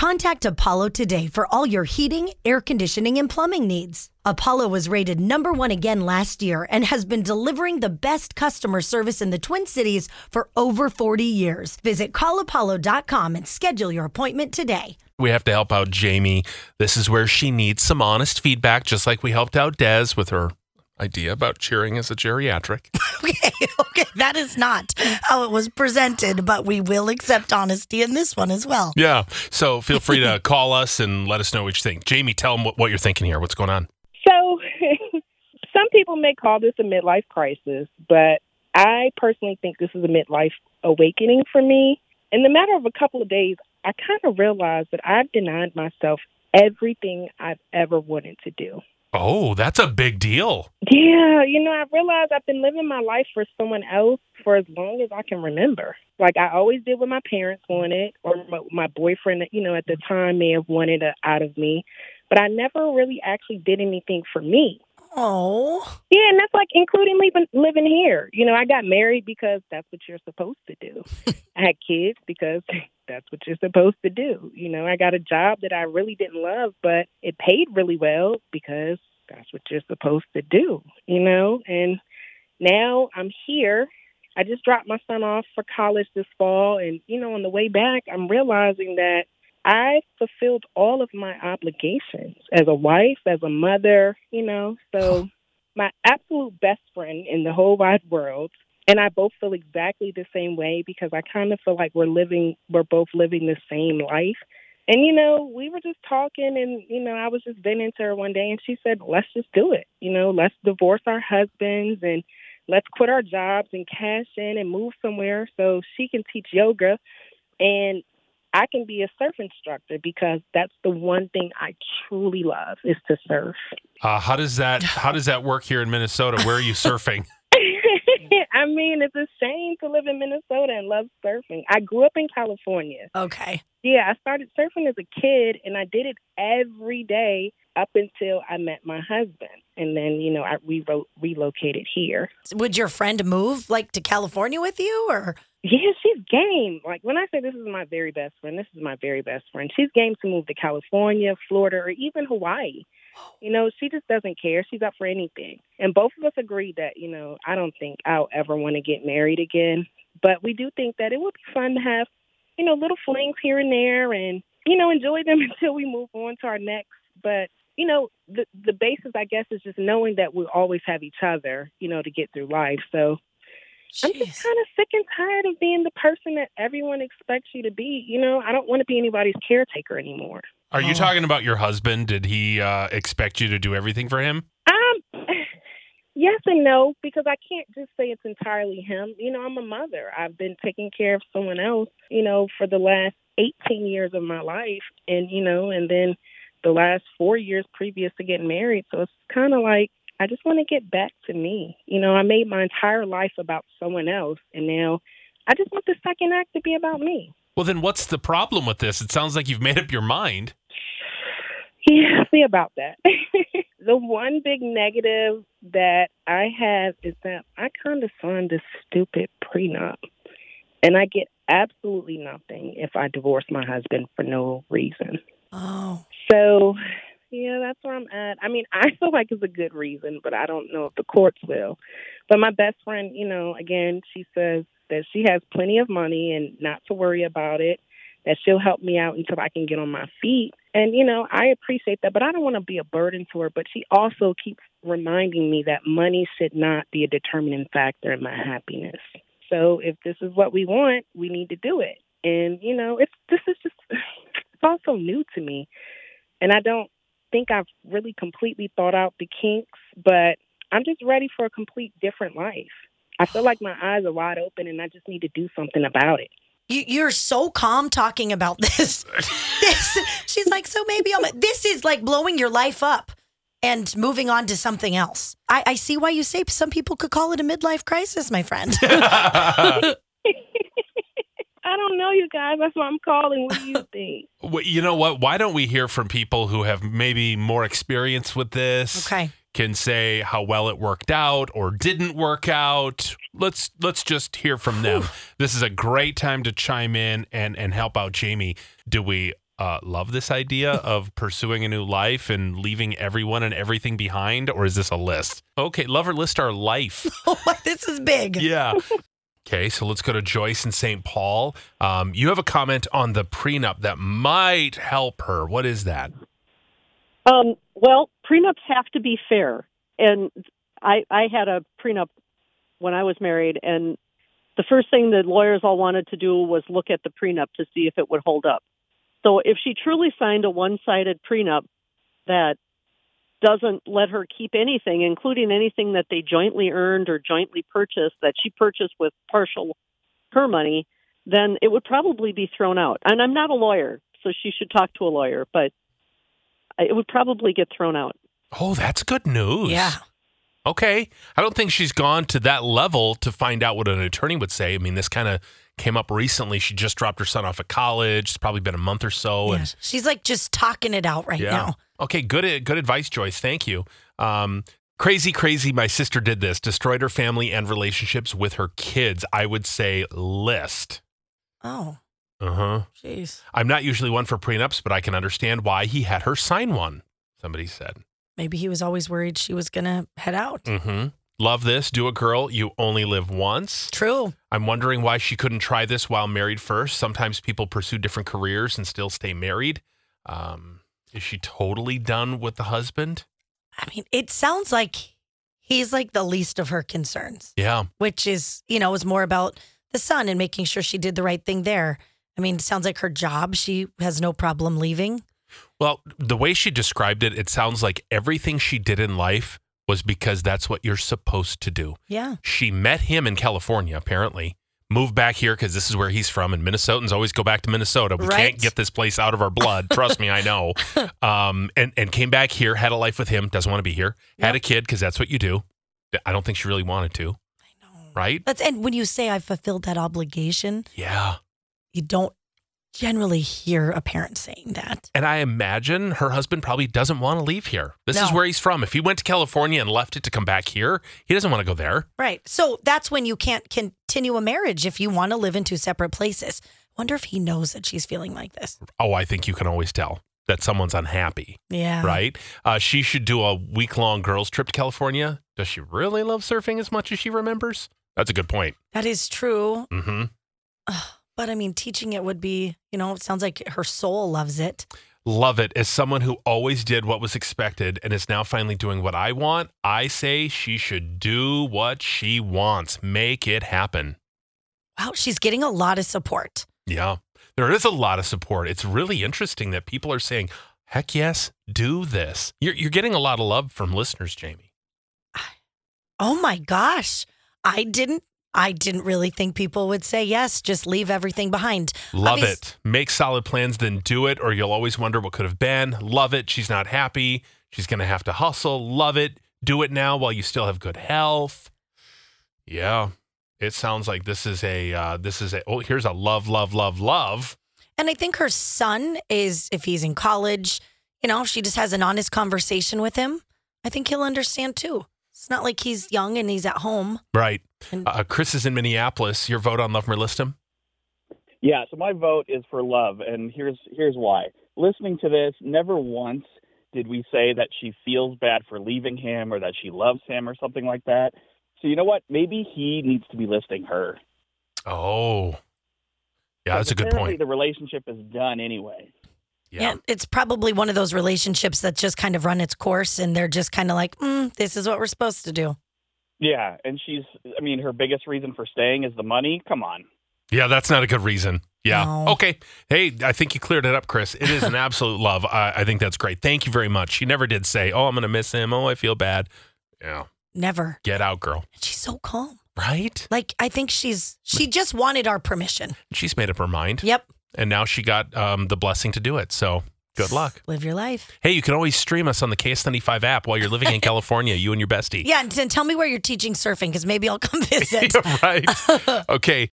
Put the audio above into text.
Contact Apollo today for all your heating, air conditioning, and plumbing needs. Apollo was rated number one again last year and has been delivering the best customer service in the Twin Cities for over 40 years. Visit callapollo.com and schedule your appointment today. We have to help out Jamie. This is where she needs some honest feedback, just like we helped out Des with her idea about cheering as a geriatric. Okay, okay, that is not how it was presented, but we will accept honesty in this one as well. Yeah. So feel free to call us and let us know what you think. Jamie, tell them what, what you're thinking here. What's going on? So, some people may call this a midlife crisis, but I personally think this is a midlife awakening for me. In the matter of a couple of days, I kind of realized that I've denied myself everything I've ever wanted to do. Oh, that's a big deal. Yeah, you know, I realized I've been living my life for someone else for as long as I can remember. Like I always did what my parents wanted, or my, my boyfriend, you know, at the time may have wanted out of me, but I never really actually did anything for me. Oh, Yeah, and that's like including living living here. You know, I got married because that's what you're supposed to do. I had kids because that's what you're supposed to do. You know, I got a job that I really didn't love, but it paid really well because that's what you're supposed to do. You know, and now I'm here. I just dropped my son off for college this fall, and you know, on the way back, I'm realizing that I fulfilled all of my obligations as a wife, as a mother, you know. So, my absolute best friend in the whole wide world, and I both feel exactly the same way because I kind of feel like we're living, we're both living the same life. And, you know, we were just talking, and, you know, I was just venting to her one day, and she said, let's just do it. You know, let's divorce our husbands and let's quit our jobs and cash in and move somewhere so she can teach yoga. And I can be a surf instructor because that's the one thing I truly love is to surf. Uh, how does that How does that work here in Minnesota? Where are you surfing? I mean, it's a shame to live in Minnesota and love surfing. I grew up in California. okay. Yeah, I started surfing as a kid and I did it every day up until I met my husband. And then, you know, I re- relocated here. Would your friend move like to California with you or? Yeah, she's game. Like when I say this is my very best friend, this is my very best friend. She's game to move to California, Florida, or even Hawaii. You know, she just doesn't care. She's up for anything. And both of us agree that, you know, I don't think I'll ever want to get married again. But we do think that it would be fun to have, you know, little flings here and there and, you know, enjoy them until we move on to our next. But, you know, the the basis I guess is just knowing that we'll always have each other, you know, to get through life. So I'm just kind of sick and tired of being the person that everyone expects you to be. You know, I don't want to be anybody's caretaker anymore. Are you Oh. talking about your husband? Did he uh, expect you to do everything for him? Um, yes and no, because I can't just say it's entirely him. You know, I'm a mother. I've been taking care of someone else, you know, for the last 18 years of my life. And, you know, and then the last four years previous to getting married. So it's kind of like, I just want to get back to me. You know, I made my entire life about someone else. And now I just want the second act to be about me. Well, then what's the problem with this? It sounds like you've made up your mind. Yeah, see about that. the one big negative that I have is that I kind of signed this stupid prenup, and I get absolutely nothing if I divorce my husband for no reason. Oh, So, yeah, that's where I'm at. I mean, I feel like it's a good reason, but I don't know if the courts will. But my best friend, you know, again, she says that she has plenty of money and not to worry about it, that she'll help me out until I can get on my feet. And, you know, I appreciate that, but I don't want to be a burden to her. But she also keeps reminding me that money should not be a determining factor in my happiness. So if this is what we want, we need to do it. And, you know, it's this is just it's all so new to me. And I don't think I've really completely thought out the kinks, but I'm just ready for a complete different life. I feel like my eyes are wide open and I just need to do something about it. you, you're so calm talking about this. this. She's like, so maybe I'm. This is like blowing your life up and moving on to something else. I, I see why you say some people could call it a midlife crisis, my friend. I don't know, you guys. That's why I'm calling. What do you think? Well, you know what? Why don't we hear from people who have maybe more experience with this? okay. Can say how well it worked out or didn't work out. Let's let's just hear from them. this is a great time to chime in and and help out Jamie. Do we uh, love this idea of pursuing a new life and leaving everyone and everything behind, or is this a list? Okay, love or list our life. Oh, this is big. yeah. Okay, so let's go to Joyce in St. Paul. Um, you have a comment on the prenup that might help her. What is that? Um, well, prenups have to be fair, and I I had a prenup when I was married, and the first thing the lawyers all wanted to do was look at the prenup to see if it would hold up. So if she truly signed a one-sided prenup that doesn't let her keep anything, including anything that they jointly earned or jointly purchased that she purchased with partial her money, then it would probably be thrown out. And I'm not a lawyer, so she should talk to a lawyer, but it would probably get thrown out. Oh, that's good news. Yeah. Okay. I don't think she's gone to that level to find out what an attorney would say. I mean, this kind of came up recently. She just dropped her son off at college. It's probably been a month or so. Yeah. And She's like just talking it out right yeah. now. Okay. Good. Good advice, Joyce. Thank you. Um, crazy, crazy. My sister did this. Destroyed her family and relationships with her kids. I would say list. Oh, Uh huh. jeez. I'm not usually one for prenups, but I can understand why he had her sign one. Somebody said. Maybe he was always worried she was going to head out. Mm-hmm. Love this. Do a girl. You only live once. True. I'm wondering why she couldn't try this while married first. Sometimes people pursue different careers and still stay married. Um, is she totally done with the husband? I mean, it sounds like he's like the least of her concerns, Yeah. which is, you know, is more about the son and making sure she did the right thing there. I mean, it sounds like her job, she has no problem leaving. Well, the way she described it, it sounds like everything she did in life was because that's what you're supposed to do. Yeah. She met him in California, apparently. Moved back here because this is where he's from, and Minnesotans always go back to Minnesota. We Right. can't get this place out of our blood. Trust me, I know. Um, and and came back here, had a life with him. Doesn't want to be here. Had a kid because that's what you do. I don't think she really wanted to. I know. Right? That's and when you say I fulfilled that obligation, Yeah. you don't generally hear a parent saying that. And I imagine her husband probably doesn't want to leave here. This is where he's from. If he went to California and left it to come back here, he doesn't want to go there. Right. So that's when you can't continue a marriage if you want to live in two separate places. Wonder if he knows that she's feeling like this. Oh, I think you can always tell that someone's unhappy, Yeah. right? Uh, she should do a week long girls' trip to California. Does she really love surfing as much as she remembers? That's a good point. That is true. hmm But I mean, teaching it would be, you know, it sounds like her soul loves it. Love it. As someone who always did what was expected and is now finally doing what I want, I say she should do what she wants. Make it happen. Wow, she's getting a lot of support. Yeah. There is a lot of support. It's really interesting that people are saying, heck yes, do this. You're, you're getting a lot of love from listeners, Jamie. Oh my gosh. I didn't I didn't really think people would say yes, just leave everything behind. Love Obvious- it. Make solid plans, then do it, or you'll always wonder what could have been. Love it. She's not happy. She's going to have to hustle. Love it. Do it now while you still have good health. Yeah. It sounds like this is a, uh, this is a, oh, here's a love, love, love, love. And I think her son is, if he's in college, you know, if she just has an honest conversation with him, I think he'll understand too. It's not like he's young and he's at home. Right. And- Uh, Chris is in Minneapolis. Your vote on Love 'Em or List 'Em? Yeah, so my vote is for love, and here's here's why. Listening to this, never once did we say that she feels bad for leaving him or that she loves him or something like that. So you know what? Maybe he needs to be listing her. Oh, yeah, that's a good point. The relationship is done anyway. Yeah. it's probably one of those relationships that just kind of run its course and they're just kind of like, mm, this is what we're supposed to do. Yeah, and she's I mean her biggest reason for staying is the money. Come on. Yeah, that's not a good reason. Yeah. No. Okay. Hey, I think you cleared it up, Chris. It is an absolute love. I, I think that's great. Thank you very much. She never did say, "Oh, I'm going to miss him. Oh, I feel bad." Yeah. Never. Get out, girl. And she's so calm. Right? Like, I think she's, she just wanted our permission. She's made up her mind, Yep. And now she got um, the blessing to do it. So good luck. Live your life. Hey, you can always stream us on the KS95 app while you're living in California. You and your bestie. Yeah. And then tell me where you're teaching surfing because maybe I'll come visit. right. Okay.